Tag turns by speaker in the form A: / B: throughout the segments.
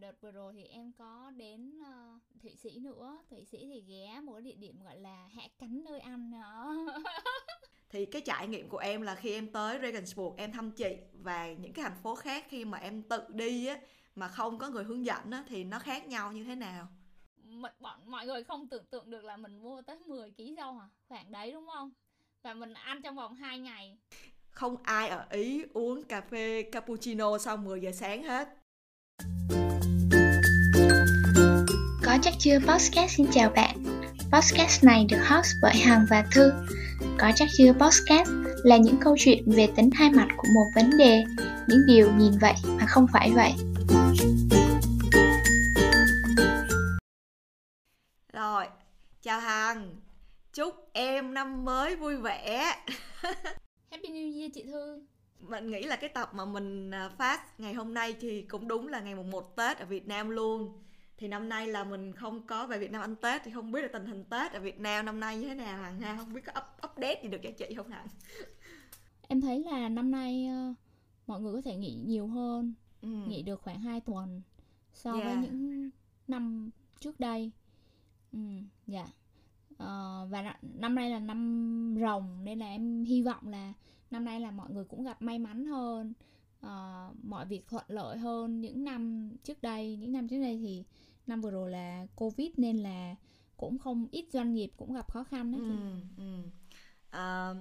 A: đợt vừa rồi thì em có đến uh, thụy sĩ nữa. Thụy sĩ thì ghé một cái địa điểm gọi là hạ cánh nơi ăn đó.
B: Thì cái trải nghiệm của em là khi em tới Regensburg em thăm chị và những cái thành phố khác khi mà em tự đi á mà không có người hướng dẫn á thì nó khác nhau như thế nào?
A: Bọn mọi người không tưởng tượng được là mình mua tới 10 kg rau hả khoảng đấy đúng không? Và mình ăn trong vòng 2 ngày.
B: Không ai ở Ý uống cà phê cappuccino sau 10 giờ sáng hết
C: Có chắc chưa podcast. Xin chào bạn. Podcast này được host bởi Hằng và Thư. Có chắc chưa podcast là những câu chuyện về tính hai mặt của một vấn đề Những điều nhìn vậy mà không phải vậy.
B: Rồi, chào Hằng. Chúc em năm mới vui vẻ.
A: Happy New Year chị Thư.
B: Mình nghĩ là cái tập mà mình à, phát ngày hôm nay thì cũng đúng là ngày mùng 1 Tết ở Việt Nam luôn thì năm nay là mình không có về Việt Nam ăn Tết thì không biết là tình hình Tết ở Việt Nam năm nay như thế nào Hằng ha không biết có up, update gì được cho chị không Hằng
A: em thấy là năm nay uh, mọi người có thể nghỉ nhiều hơn ừ. nghỉ được khoảng 2 tuần so yeah. với những năm trước đây ừ dạ yeah. uh, và năm nay là năm rồng nên là em hy vọng là năm nay là mọi người cũng gặp may mắn hơn uh, mọi việc thuận lợi hơn những năm trước đây những năm trước đây thì năm vừa rồi là covid nên là cũng không ít doanh nghiệp cũng gặp khó khăn đó chị. Ừ, ừ.
B: À,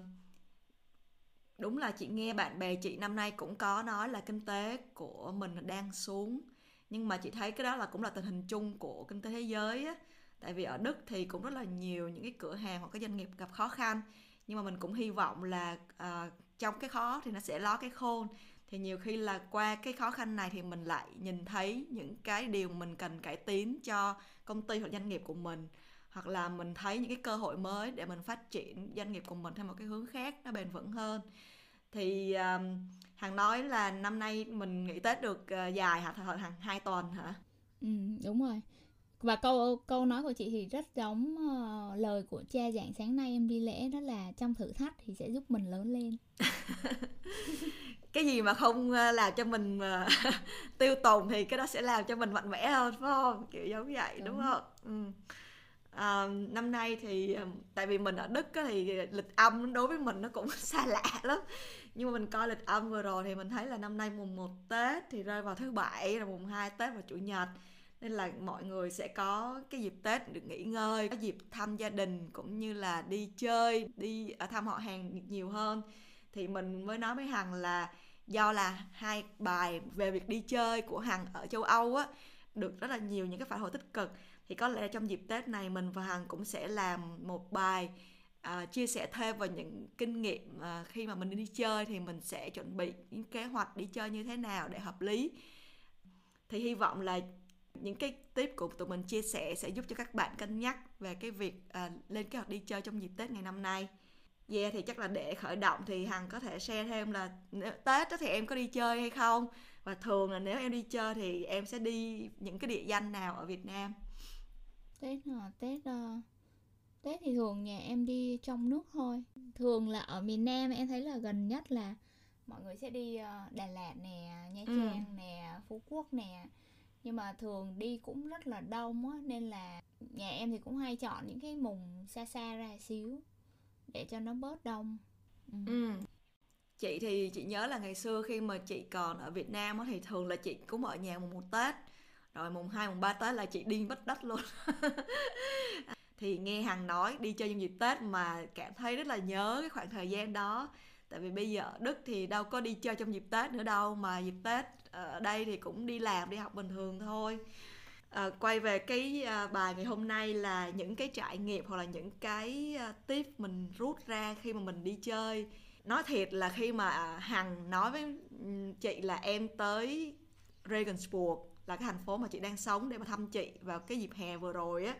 B: đúng là chị nghe bạn bè chị năm nay cũng có nói là kinh tế của mình đang xuống nhưng mà chị thấy cái đó là cũng là tình hình chung của kinh tế thế giới á tại vì ở đức thì cũng rất là nhiều những cái cửa hàng hoặc cái doanh nghiệp gặp khó khăn nhưng mà mình cũng hy vọng là uh, trong cái khó thì nó sẽ ló cái khôn thì nhiều khi là qua cái khó khăn này thì mình lại nhìn thấy những cái điều mình cần cải tiến cho công ty hoặc doanh nghiệp của mình. Hoặc là mình thấy những cái cơ hội mới để mình phát triển doanh nghiệp của mình theo một cái hướng khác nó bền vững hơn. Thì um, hằng nói là năm nay mình nghỉ tết được uh, dài hả? Hằng hai tuần hả?
A: Ừ đúng rồi. Và câu câu nói của chị thì rất giống uh, lời của cha dạng sáng nay em đi lễ đó là trong thử thách thì sẽ giúp mình lớn lên
B: cái gì mà không ờ, làm cho mình uh, tiêu tồn thì cái đó sẽ làm cho mình mạnh mẽ hơn phải không? Kiểu giống vậy đúng, đúng. không? Ừ. à, năm nay thì tại vì mình ở đức á, thì lịch âm đối với mình nó cũng xa lạ lắm. Nhưng mà mình coi lịch âm vừa rồi thì mình thấy là năm nay mùng 1 tết thì rơi vào thứ bảy rồi mùng 2 tết và chủ nhật. Nên là mọi người sẽ có cái dịp tết được nghỉ ngơi có dịp thăm gia đình cũng như là đi chơi đi thăm họ hàng nhiều hơn thì mình mới nói với hằng là do là hai bài về việc đi chơi của hằng ở châu âu á được rất là nhiều những cái phản hồi tích cực thì có lẽ trong dịp tết này mình và hằng cũng sẽ làm một bài uh, chia sẻ thêm về những kinh nghiệm uh, khi mà mình đi chơi thì mình sẽ chuẩn bị những kế hoạch đi chơi như thế nào để hợp lý thì hy vọng là những cái tip của tụi mình chia sẻ sẽ giúp cho các bạn cân nhắc về cái việc uh, lên kế hoạch đi chơi trong dịp Tết ngày năm nay. Yeah thì chắc là để khởi động thì Hằng có thể share thêm là Tết đó thì em có đi chơi hay không và thường là nếu em đi chơi thì em sẽ đi những cái địa danh nào ở Việt Nam?
A: Tết hả? Tết uh, Tết thì thường nhà em đi trong nước thôi. Thường là ở miền Nam em thấy là gần nhất là mọi người sẽ đi uh, Đà Lạt nè, Nha ừ. Trang ừ. nè, Phú Quốc nè nhưng mà thường đi cũng rất là đông á nên là nhà em thì cũng hay chọn những cái mùng xa xa ra xíu để cho nó bớt đông.
B: Ừ. ừ. chị thì chị nhớ là ngày xưa khi mà chị còn ở Việt Nam thì thường là chị cũng ở nhà mùng một Tết. Rồi mùng 2, mùng 3 Tết là chị đi bất đất luôn. Thì nghe Hằng nói đi chơi trong dịp Tết mà cảm thấy rất là nhớ cái khoảng thời gian đó. Tại vì bây giờ Đức thì đâu có đi chơi trong dịp Tết nữa đâu mà dịp Tết ở đây thì cũng đi làm đi học bình thường thôi à, quay về cái à, bài ngày hôm nay là những cái trải nghiệm hoặc là những cái à, tip mình rút ra khi mà mình đi chơi. Nói thiệt là khi mà hằng nói với chị là em tới Regensburg là cái thành phố mà chị đang sống để mà thăm chị vào cái dịp hè vừa rồi á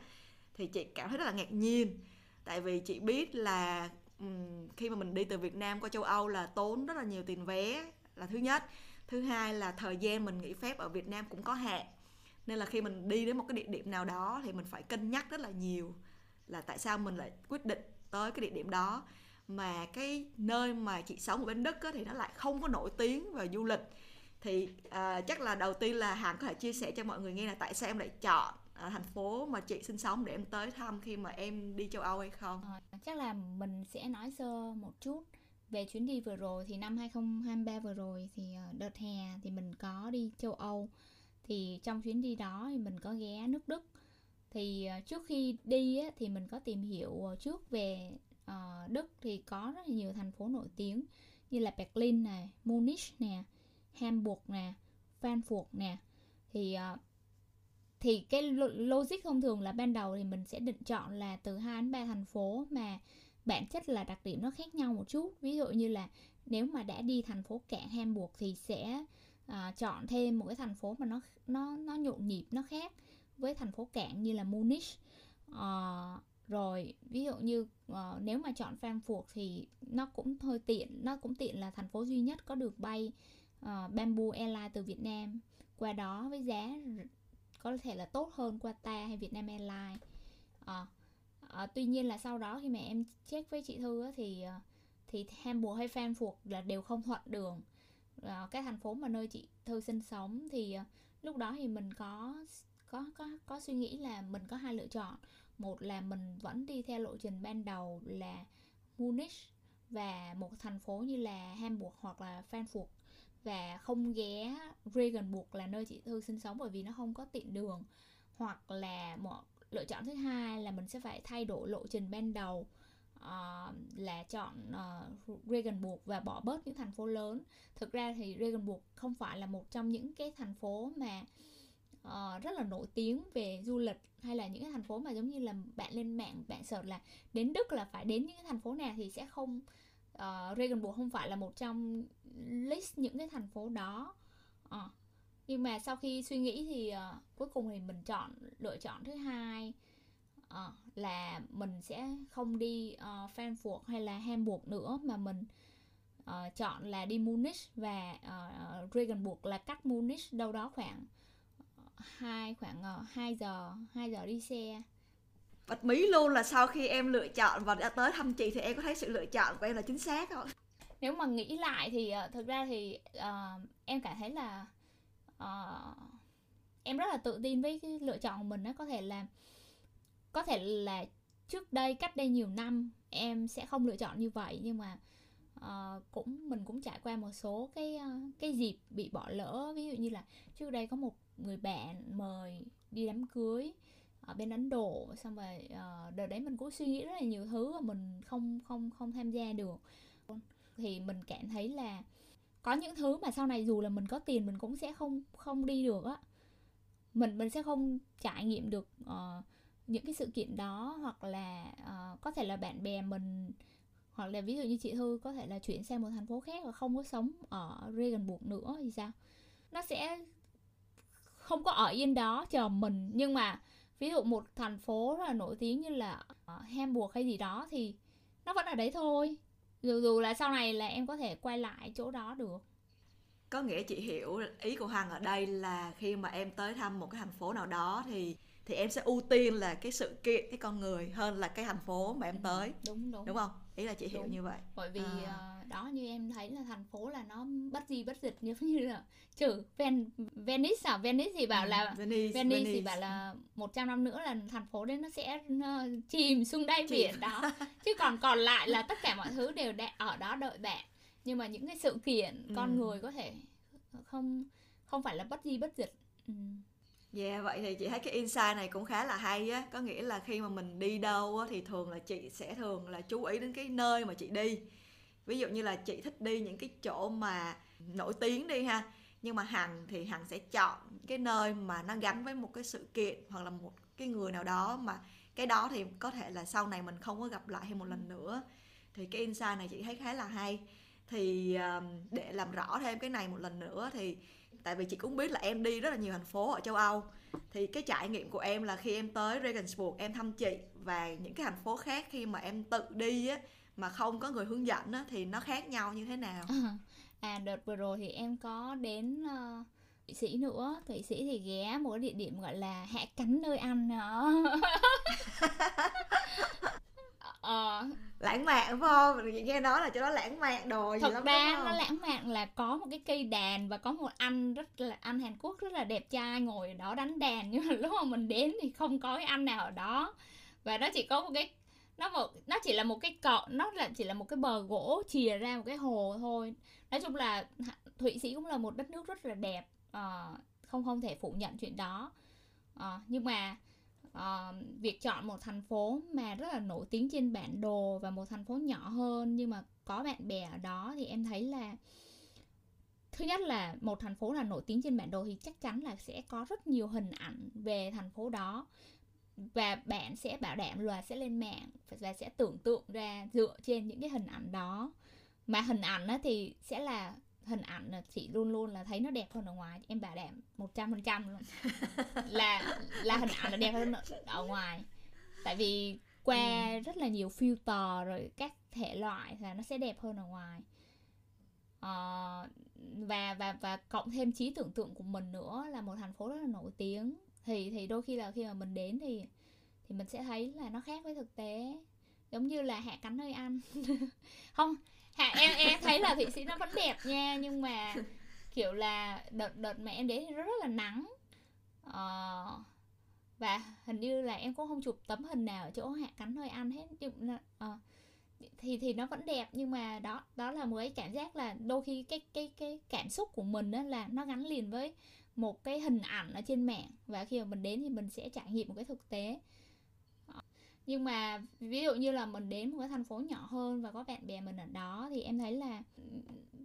B: thì chị cảm thấy rất là ngạc nhiên. Tại vì chị biết là um, khi mà mình đi từ Việt Nam qua châu Âu là tốn rất là nhiều tiền vé là thứ nhất. Thứ hai là thời gian mình nghỉ phép ở Việt Nam cũng có hạn nên là khi mình đi đến một cái địa điểm nào đó thì mình phải cân nhắc rất là nhiều là tại sao mình lại quyết định tới cái địa điểm đó. Mà cái nơi mà chị sống ở bên Đức á, thì nó lại không có nổi tiếng về du lịch. Thì uh, chắc là đầu tiên là hằng có thể chia sẻ cho mọi người nghe là tại sao em lại chọn uh, thành phố mà chị sinh sống để em tới thăm khi mà em đi châu âu hay không?
A: À, chắc là mình sẽ nói sơ một chút về chuyến đi vừa rồi. Thì năm 2023 vừa rồi thì ờ, đợt hè thì mình có đi châu Âu thì trong chuyến đi đó thì mình có ghé nước Đức. Thì ờ, trước khi đi á, thì mình có tìm hiểu ờ, trước về uh, Đức thì có rất là nhiều thành phố nổi tiếng như là Berlin này, Munich nè, Hamburg nè, Frankfurt nè. Thì uh, thì cái logic thông thường là ban đầu thì mình sẽ định chọn là từ 2 đến 3 thành phố mà bản chất là đặc điểm nó khác nhau một chút. Ví dụ như là nếu mà đã đi thành phố cảng Hamburg thì sẽ à, chọn thêm một cái thành phố mà nó nó nó nhộn nhịp nó khác với thành phố cảng như là Munich. À, rồi ví dụ như uh, nếu mà chọn Frankfurt thì nó cũng hơi tiện nó cũng tiện là thành phố duy nhất có được bay uh, Bamboo Airlines từ Việt Nam. Qua đó với giá có thể là tốt hơn Qatar hay Vietnam Airlines. À, à, tuy nhiên là sau đó khi mà em check với chị Thư á, thì thì Hamburg hay Frankfurt là đều không thuận đường uh, cái thành phố mà nơi chị Thư sinh sống thì uh, lúc đó thì mình có có có có suy nghĩ là mình có hai lựa chọn. Một là mình vẫn đi theo lộ trình ban đầu là Munich và một thành phố như là Hamburg hoặc là Frankfurt. Và không ghé Regensburg là nơi chị Thư sinh sống bởi vì nó không có tiện đường. Hoặc là một lựa chọn thứ hai là mình sẽ phải thay đổi lộ trình ban đầu uh, là chọn ờ, uh, Regensburg và bỏ bớt những thành phố lớn. Thực ra thì Regensburg không phải là một trong những cái thành phố mà uh, rất là nổi tiếng về du lịch hay là những cái thành phố mà giống như là bạn lên mạng bạn sợ là đến Đức là phải đến những cái thành phố nào thì sẽ không uh, Regensburg không phải là một trong list những cái thành phố đó. Uh, nhưng mà sau khi suy nghĩ thì uh, cuối cùng thì mình chọn lựa chọn thứ hai uh, là mình sẽ không đi uh, Frankfurt hay là Hamburg nữa mà mình uh, chọn là đi Munich và uh, Regensburg là cách Munich đâu đó khoảng hai khoảng uh, 2 giờ 2 giờ đi xe.
B: Bật mí luôn là sau khi em lựa chọn và đã tới thăm chị thì em có thấy sự lựa chọn của em là chính xác không?
A: Nếu mà nghĩ lại thì uh, thực ra thì uh, em cảm thấy là uh, em rất là tự tin với cái lựa chọn của mình nó có thể là có thể là trước đây cách đây nhiều năm em sẽ không lựa chọn như vậy nhưng mà uh, cũng mình cũng trải qua một số cái uh, cái dịp bị bỏ lỡ. Ví dụ như là trước đây có một người bạn mời đi đám cưới ở bên Ấn Độ xong rồi uh, đợt đấy mình cũng suy nghĩ rất là nhiều thứ mà mình không không không tham gia được. Thì mình cảm thấy là có những thứ mà sau này dù là mình có tiền mình cũng sẽ không không đi được á. Mình mình sẽ không trải nghiệm được uh, những cái sự kiện đó hoặc là uh, có thể là bạn bè mình hoặc là ví dụ như chị Thư có thể là chuyển sang một thành phố khác và không có sống ở Regensburg nữa thì sao? Nó sẽ không có ở yên đó chờ mình nhưng mà ví dụ một thành phố rất là nổi tiếng như là ờ, Hamburg hay gì đó thì nó vẫn ở đấy thôi. Dù dù là sau này là em có thể quay lại chỗ đó được.
B: Có nghĩa chị hiểu ý của hằng ở đây là khi mà em tới thăm một cái thành phố nào đó thì thì em sẽ ưu tiên là cái sự kiện cái con người hơn là cái thành phố mà em tới.
A: đúng đúng.
B: Đúng không? Ý là chị hiểu
A: đúng.
B: như vậy.
A: Bởi vì à. uh, đó như em thấy là thành phố là nó bất di bất dịch giống như là trừ Ven, Venice à? Venice thì bảo ừ, là Venice, Venice, Venice. thì bảo là 100 năm nữa là thành phố đấy nó sẽ chìm xuống đáy biển đó. Chứ còn còn lại là tất cả mọi thứ đều đã ở đó đợi bạn. Nhưng mà những cái sự kiện ừ. con người có thể không không phải là bất di bất dịch. Ừ.
B: Yeah, vậy thì chị thấy cái insight này cũng khá là hay á. Có nghĩa là khi mà mình đi đâu á, thì thường là chị sẽ thường là chú ý đến cái nơi mà chị đi. Ví dụ như là chị thích đi những cái chỗ mà nổi tiếng đi ha Nhưng mà Hằng thì Hằng sẽ chọn cái nơi mà nó gắn với một cái sự kiện Hoặc là một cái người nào đó mà cái đó thì có thể là sau này mình không có gặp lại thêm một lần nữa. Thì cái insight này chị thấy khá là hay. Thì ờ, để làm rõ thêm cái này một lần nữa thì tại vì chị cũng biết là em đi rất là nhiều thành phố ở châu Âu. Thì cái trải nghiệm của em là khi em tới Regensburg em thăm chị và những cái thành phố khác khi mà em tự đi á mà không có người hướng dẫn á thì nó khác nhau như thế nào?
A: À đợt vừa rồi thì em có đến uh, thụy sĩ nữa. Thụy sĩ thì ghé một cái địa điểm gọi là hạ cánh nơi ăn đó
B: ờ. Lãng mạn phải không? Mình nghe nói là cho nó lãng mạn đồ
A: thật lắm ra nó lãng mạn là có một cái cây đàn và có một anh rất là anh Hàn Quốc rất là đẹp trai ngồi ở đó đánh đàn. Nhưng mà lúc mà mình đến thì không có cái anh nào ở đó. Và nó chỉ có một cái nó một nó chỉ là một cái cọ nó là chỉ là một cái bờ gỗ chìa ra một cái hồ thôi. Nói chung là thụy sĩ cũng là một đất nước rất là đẹp. Uh, không không thể phủ nhận chuyện đó. Uh, nhưng mà uh, việc chọn một thành phố mà rất là nổi tiếng trên bản đồ và một thành phố nhỏ hơn nhưng mà có bạn bè ở đó thì em thấy là thứ nhất là một thành phố là nổi tiếng trên bản đồ thì chắc chắn là sẽ có rất nhiều hình ảnh về thành phố đó và bạn sẽ bảo đảm là sẽ lên mạng và sẽ tưởng tượng ra dựa trên những cái hình ảnh đó. Mà hình ảnh thì sẽ là hình ảnh là chị luôn luôn là thấy nó đẹp hơn ở ngoài. Em bảo đảm một trăm phần trăm luôn. Là là hình ảnh là đẹp hơn ở ngoài. Tại vì qua ừ. rất là nhiều filter rồi các thể loại là nó sẽ đẹp hơn ở ngoài. Uh, và và và cộng thêm trí tưởng tượng của mình nữa là một thành phố rất là nổi tiếng. Thì thì đôi khi là khi mà mình đến thì thì mình sẽ thấy là nó khác với thực tế giống như là hạ cánh nơi ăn không hạ em em thấy là thụy sĩ nó vẫn đẹp nha nhưng mà kiểu là đợt đợt mà em đến thì rất, rất là nắng. Ờ, và hình như là em cũng không chụp tấm hình nào ở chỗ hạ cánh nơi ăn hết. Nhưng ờ, thì thì nó vẫn đẹp nhưng mà đó đó là một cái cảm giác là đôi khi cái cái cái cảm xúc của mình đó là nó gắn liền với một cái hình ảnh ở trên mạng. Và khi mà mình đến thì mình sẽ trải nghiệm một cái thực tế nhưng mà ví dụ như là mình đến một cái thành phố nhỏ hơn và có bạn bè mình ở đó thì em thấy là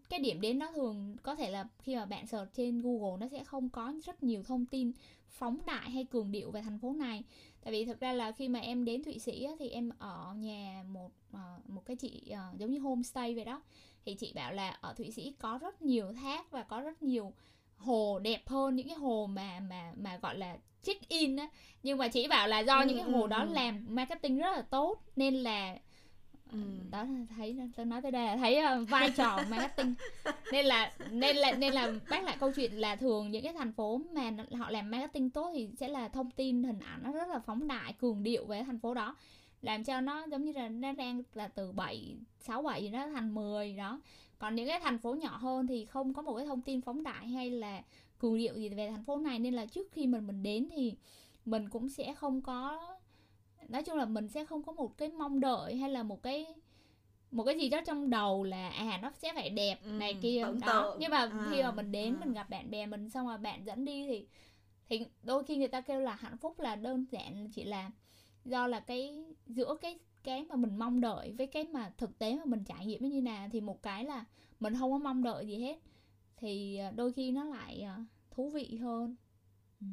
A: cái điểm đến nó thường có thể là khi mà bạn search trên Google nó sẽ không có rất nhiều thông tin phóng đại hay cường điệu về thành phố này. Tại vì thực ra là khi mà em đến Thụy Sĩ á, thì em ở nhà một ờ, một cái chị ờ, giống như homestay vậy đó. Thì chị bảo là ở Thụy Sĩ có rất nhiều thác và có rất nhiều hồ đẹp hơn những cái hồ mà mà mà gọi là check in á nhưng mà chỉ bảo là do ừ, những cái hồ ừ, đó ừ. làm marketing rất là tốt nên là ừ. đó thấy tôi nói tới đây là thấy uh, vai trò marketing nên là nên là nên là bác lại câu chuyện là thường những cái thành phố mà họ làm marketing tốt thì sẽ là thông tin hình ảnh nó rất là phóng đại cường điệu về thành phố đó làm cho nó giống như là nó đang là từ 7, 6, 7 thì nó thành 10 đó còn những cái thành phố nhỏ hơn thì không có một cái thông tin phóng đại hay là cường điệu gì về thành phố này nên là trước khi mình mình đến thì mình cũng sẽ không có nói chung là mình sẽ không có một cái mong đợi hay là một cái một cái gì đó trong đầu là à nó sẽ phải đẹp ừ, này kia đó tượng. nhưng mà à, khi mà mình đến à. mình gặp bạn bè mình xong rồi bạn dẫn đi thì thì đôi khi người ta kêu là hạnh phúc là đơn giản chỉ là do là cái giữa cái cái mà mình mong đợi, với cái mà thực tế mà mình trải nghiệm như nào thì một cái là mình không có mong đợi gì hết. Thì ờ, đôi khi nó lại ờ, thú vị hơn. Ừ.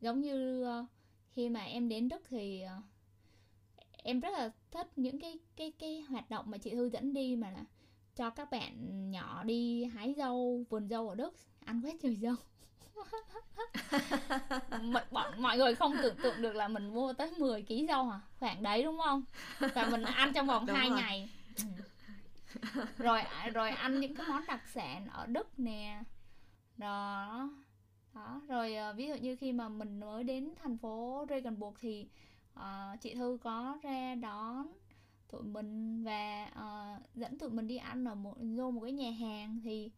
A: giống như ờ, khi mà em đến đức thì em rất là thích những cái cái cái hoạt động mà chị thư dẫn đi mà là cho các bạn nhỏ đi hái dâu, vườn dâu ở đức, ăn quét trời dâu bọn mọi người không tưởng tượng được là mình mua tới 10 kg dâu à khoảng đấy đúng không? Và mình ăn trong vòng 2 ngày. Ừ. rồi rồi ăn những cái món đặc sản ở đức nè. Đó đó. Rồi uh, ví dụ như khi mà mình mới đến thành phố Regensburg thì uh, chị Thư có ra đón tụi mình và uh, dẫn tụi mình đi ăn ở một vô một cái nhà hàng thì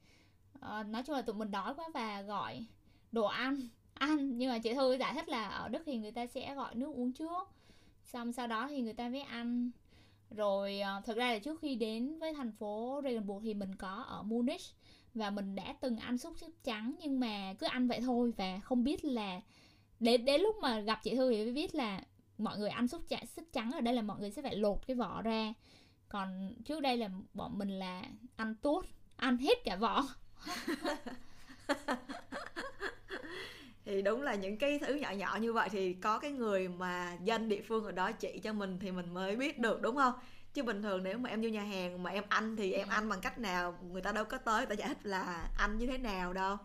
A: uh, nói chung là tụi mình đói quá và gọi đồ ăn ăn. Nhưng mà chị Thư giải thích là ở Đức thì người ta sẽ gọi nước uống trước. Xong sau đó thì người ta mới ăn. Rồi uh, thực ra là trước khi đến với thành phố Regensburg thì mình có ở Munich và mình đã từng ăn xúc xích trắng nhưng mà cứ ăn vậy thôi và không biết là đến đến lúc mà gặp chị Thư thì mới biết là mọi người ăn xúc trắng, xích trắng ở đây là mọi người sẽ phải lột cái vỏ ra. Còn trước đây là bọn mình là ăn tuốt ăn hết cả vỏ
B: thì đúng là những cái thứ nhỏ nhỏ như vậy thì có cái người mà dân địa phương ở đó chỉ cho mình thì mình mới biết được đúng không? Chứ bình thường nếu mà em vô nhà hàng mà em ăn thì em ăn bằng cách nào người ta đâu có tới người ta giải thích là ăn như thế nào đâu.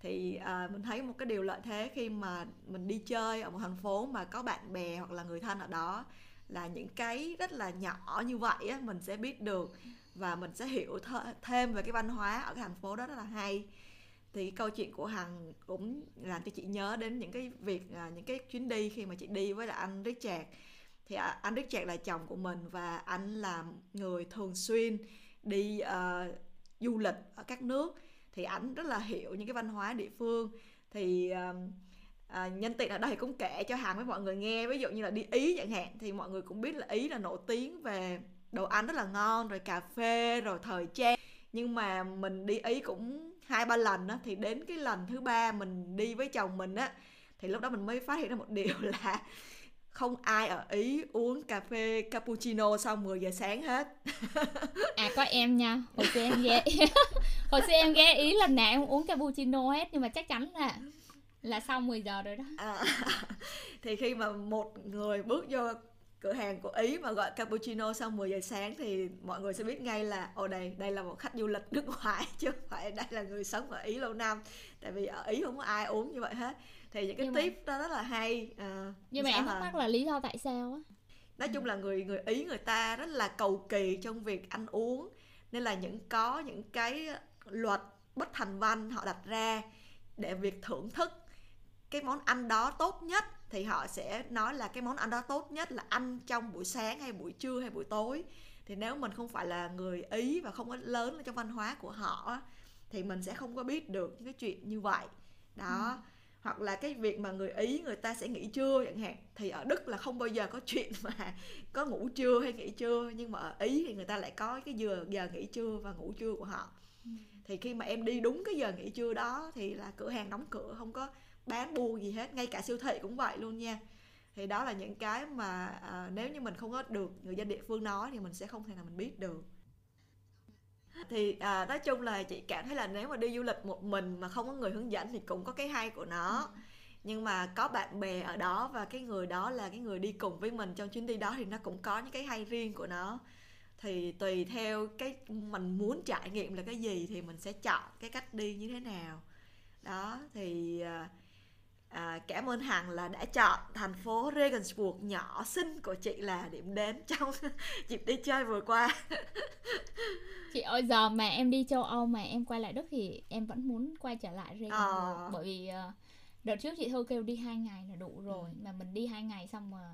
B: Thì à, mình thấy một cái điều lợi thế khi mà mình đi chơi ở một thành phố mà có bạn bè hoặc là người thân ở đó là những cái rất là nhỏ như vậy á mình sẽ biết được và mình sẽ hiểu th- thêm về cái văn hóa ở cái thành phố đó rất là hay thì câu chuyện của hằng cũng làm cho chị nhớ đến những cái việc à, những cái chuyến đi khi mà chị đi với là anh Richard thì à, anh Đức là chồng của mình và anh là người thường xuyên đi uh, du lịch ở các nước. Thì ảnh rất là hiểu những cái văn hóa địa phương. Thì uh, à, nhân tiện ở đây cũng kể cho hàng với mọi người nghe. Ví dụ như là đi ý chẳng hạn thì mọi người cũng biết là ý là nổi tiếng về đồ ăn rất là ngon rồi cà phê rồi thời trang nhưng mà mình đi ý cũng hai ba lần á thì đến cái lần thứ ba mình đi với chồng mình á thì lúc đó mình mới phát hiện ra một điều là không ai ở Ý uống cà phê cappuccino sau 10 giờ sáng hết.
A: À có em nha. Hồi xưa em ghé Hồi xưa em ghé Ý lần nào em uống cappuccino hết Nhưng mà chắc chắn là là sau 10 giờ rồi đó. À,
B: thì khi mà một người bước vô cửa hàng của Ý mà gọi cappuccino sau 10 giờ sáng thì mọi người sẽ biết ngay là ồ đây đây là một khách du lịch nước ngoài chứ không phải đây là người sống ở Ý lâu năm. Tại vì ở Ý không có ai uống như vậy hết. Thì những cái nhưng tip mà, đó rất là hay
A: à, nhưng mà em thắc mắc là lý do tại sao á?
B: Nói chung là người người Ý người ta rất là cầu kỳ trong việc ăn uống nên là những có những cái luật bất thành văn họ đặt ra để việc thưởng thức cái món ăn đó tốt nhất thì họ sẽ nói là cái món ăn đó tốt nhất là ăn trong buổi sáng hay buổi trưa hay buổi tối thì nếu mình không phải là người ý và không có lớn trong văn hóa của họ thì mình sẽ không có biết được cái chuyện như vậy đó ừ. hoặc là cái việc mà người ý người ta sẽ nghỉ trưa chẳng hạn thì ở đức là không bao giờ có chuyện mà có ngủ trưa hay nghỉ trưa nhưng mà ở ý thì người ta lại có cái giờ giờ nghỉ trưa và ngủ trưa của họ ừ. thì khi mà em đi đúng cái giờ nghỉ trưa đó thì là cửa hàng đóng cửa không có bán buôn gì hết ngay cả siêu thị cũng vậy luôn nha. Thì đó là những cái mà à, nếu như mình không có được người dân địa phương nói thì mình sẽ không thể nào mình biết được. Thì à, nói chung là chị cảm thấy là nếu mà đi du lịch một mình mà không có người hướng dẫn thì cũng có cái hay của nó. Ừ. nhưng mà có bạn bè ở đó và cái người đó là cái người đi cùng với mình trong chuyến đi đó thì nó cũng có những cái hay riêng của nó. Thì tùy theo cái mình muốn trải nghiệm là cái gì thì mình sẽ chọn cái cách đi như thế nào. Đó thì à, À, cảm ơn Hằng là đã chọn thành phố Regensburg nhỏ xinh của chị là điểm đến trong dịp đi chơi vừa qua.
A: chị ơi giờ mà em đi châu Âu mà em quay lại Đức thì em vẫn muốn quay trở lại Regensburg à. bởi vì uh, đợt trước chị Thư kêu đi hai ngày là đủ rồi ừ. mà mình đi hai ngày xong mà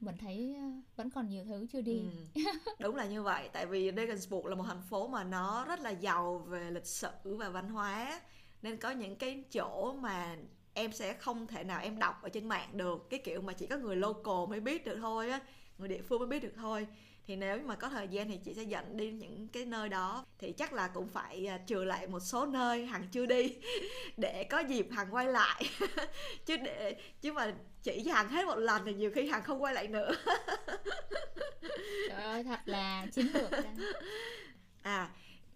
A: mình thấy vẫn còn nhiều thứ chưa đi
B: ừ. đúng là như vậy tại vì Regensburg là một thành phố mà nó rất là giàu về lịch sử và văn hóa nên có những cái chỗ mà em sẽ không thể nào em đọc ở trên mạng được. Cái kiểu mà chỉ có người local mới biết được thôi á người địa phương mới biết được thôi. Thì nếu mà có thời gian thì chị sẽ dẫn đi những cái nơi đó. Thì chắc là cũng phải à, trừ lại một số nơi hằng chưa đi để có dịp hằng quay lại. Chứ để chứ mà chỉ cho hằng hết một lần thì nhiều khi hằng không quay lại nữa.
A: Trời ơi thật là chiến lược
B: à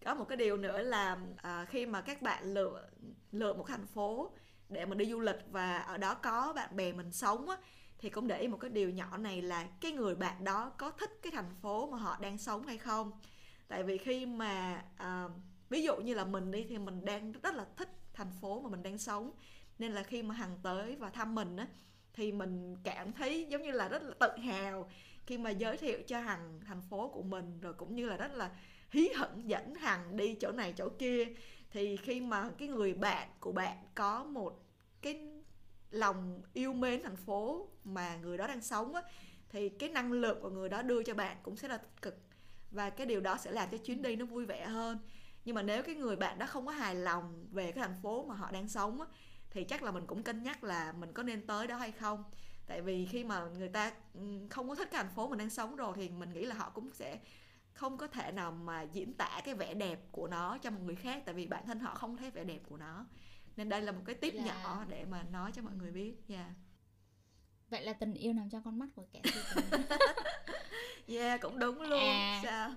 B: có một cái điều nữa là à, khi mà các bạn lựa lựa một thành phố để mình đi du lịch và ở đó có bạn bè mình sống á thì cũng để ý một cái điều nhỏ này là cái người bạn đó có thích cái thành phố mà họ đang sống hay không. Tại vì khi mà à, ví dụ như là mình đi thì mình đang rất là thích thành phố mà mình đang sống. Nên là khi mà hằng tới và thăm mình á thì mình cảm thấy giống như là rất là tự hào khi mà giới thiệu cho hằng thành phố của mình rồi cũng như là rất là hí hận dẫn hằng đi chỗ này chỗ kia thì khi mà cái người bạn của bạn có một cái lòng yêu mến thành phố mà người đó đang sống á thì cái năng lượng của người đó đưa cho bạn cũng sẽ là tích cực. Và cái điều đó sẽ làm cho chuyến đi nó vui vẻ hơn. Nhưng mà nếu cái người bạn đó không có hài lòng về cái thành phố mà họ đang sống á, thì chắc là mình cũng cân nhắc là mình có nên tới đó hay không. Tại vì khi mà người ta không có thích cái thành phố mình đang sống rồi thì mình nghĩ là họ cũng sẽ không có thể nào mà diễn tả cái vẻ đẹp của nó cho một người khác tại vì bản thân họ không thấy vẻ đẹp của nó nên đây là một cái tip yeah. Dạ. nhỏ để mà nói cho mọi người biết yeah.
A: vậy là tình yêu nằm trong con mắt của kẻ
B: yeah cũng đúng luôn à, sao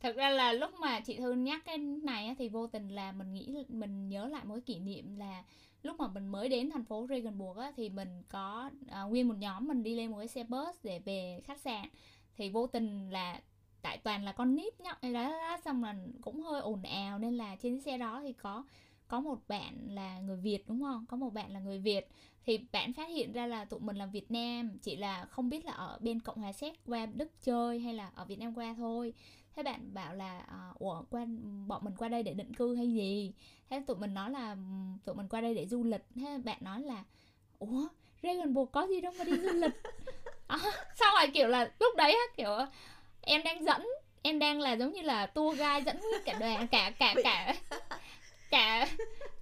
A: thật ra là lúc mà chị thư nhắc cái này thì vô tình là mình nghĩ mình nhớ lại một cái kỷ niệm là lúc mà mình mới đến thành phố Regensburg á, thì mình có uh, nguyên một nhóm mình đi lên một cái xe bus để về khách sạn thì vô tình là tại toàn là con nít nhá đó xong là cũng hơi ồn ào nên là trên xe đó thì có có một bạn là người Việt đúng không? Có một bạn là người Việt thì bạn phát hiện ra là tụi mình là Việt Nam chỉ là không biết là ở bên Cộng hòa Séc qua Đức chơi hay là ở Việt Nam qua thôi. Thế bạn bảo là uh, ủa qua bọn mình qua đây để định cư hay gì? Thế tụi mình nói là tụi mình qua đây để du lịch. Thế bạn nói là ủa Dragon Boat có gì đâu mà đi du lịch à, xong rồi kiểu là lúc đấy á kiểu em đang dẫn em đang là giống như là tour guide dẫn cả đoàn cả cả cả cả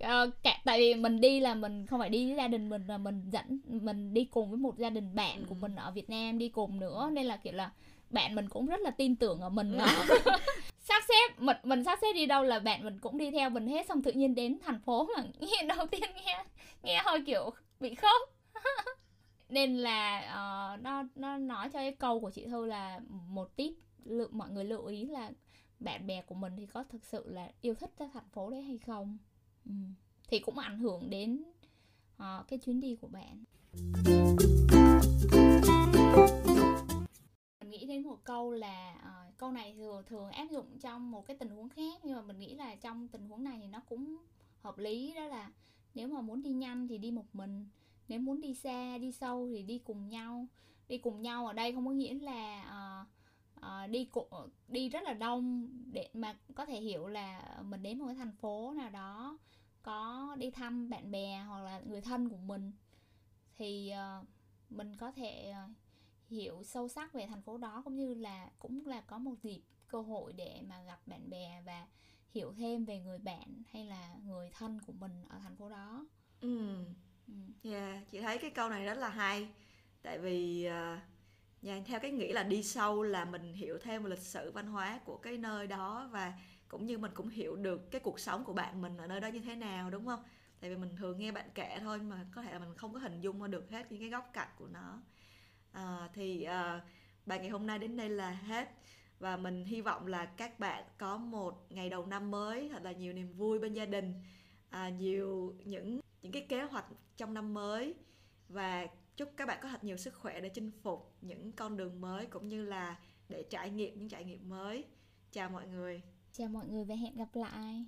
A: uh, cả tại vì mình đi là mình không phải đi với gia đình mình mà mình dẫn mình đi cùng với một gia đình bạn của ừ. mình ở Việt Nam đi cùng nữa nên là kiểu là bạn mình cũng rất là tin tưởng ở mình đó. sắp xếp mình mình sắp xếp đi đâu là bạn mình cũng đi theo mình hết xong tự nhiên đến thành phố mà nghe đầu tiên nghe nghe hơi kiểu bị khóc nên là uh, nó nó nói cho cái câu của chị thư là một tip lượng mọi người lưu ý là bạn bè của mình thì có thực sự là yêu thích cái thành phố đấy hay không? Ừ. thì cũng ảnh hưởng đến uh, cái chuyến đi của bạn. Mình nghĩ đến một câu là uh, câu này thường thường áp dụng trong một cái tình huống khác nhưng mà mình nghĩ là trong tình huống này thì nó cũng hợp lý đó là nếu mà muốn đi nhanh thì đi một mình nếu muốn đi xa đi sâu thì đi cùng nhau đi cùng nhau ở đây không có nghĩa là uh, uh, đi cụ, đi rất là đông để mà có thể hiểu là mình đến một cái thành phố nào đó có đi thăm bạn bè hoặc là người thân của mình thì uh, mình có thể uh, hiểu sâu sắc về thành phố đó cũng như là cũng là có một dịp cơ hội để mà gặp bạn bè và hiểu thêm về người bạn hay là người thân của mình ở thành phố đó.
B: Ừ. Ừ. Yeah, chị thấy cái câu này rất là hay. Tại vì uh, Dạ, theo cái nghĩ là đi sâu là mình hiểu thêm về lịch sử văn hóa của cái nơi đó và cũng như mình cũng hiểu được cái cuộc sống của bạn mình ở nơi đó như thế nào đúng không? Tại vì mình thường nghe bạn kể thôi mà có thể là mình không có hình dung được hết những cái góc cạnh của nó. À, thì à, bài ngày hôm nay đến đây là hết và mình hy vọng là các bạn có một ngày đầu năm mới thật là nhiều niềm vui bên gia đình, à, nhiều những những cái kế hoạch trong năm mới. Và chúc các bạn có thật nhiều sức khỏe để chinh phục những con đường mới cũng như là để trải nghiệm những trải nghiệm mới. Chào mọi người.
A: Chào mọi người và hẹn gặp lại.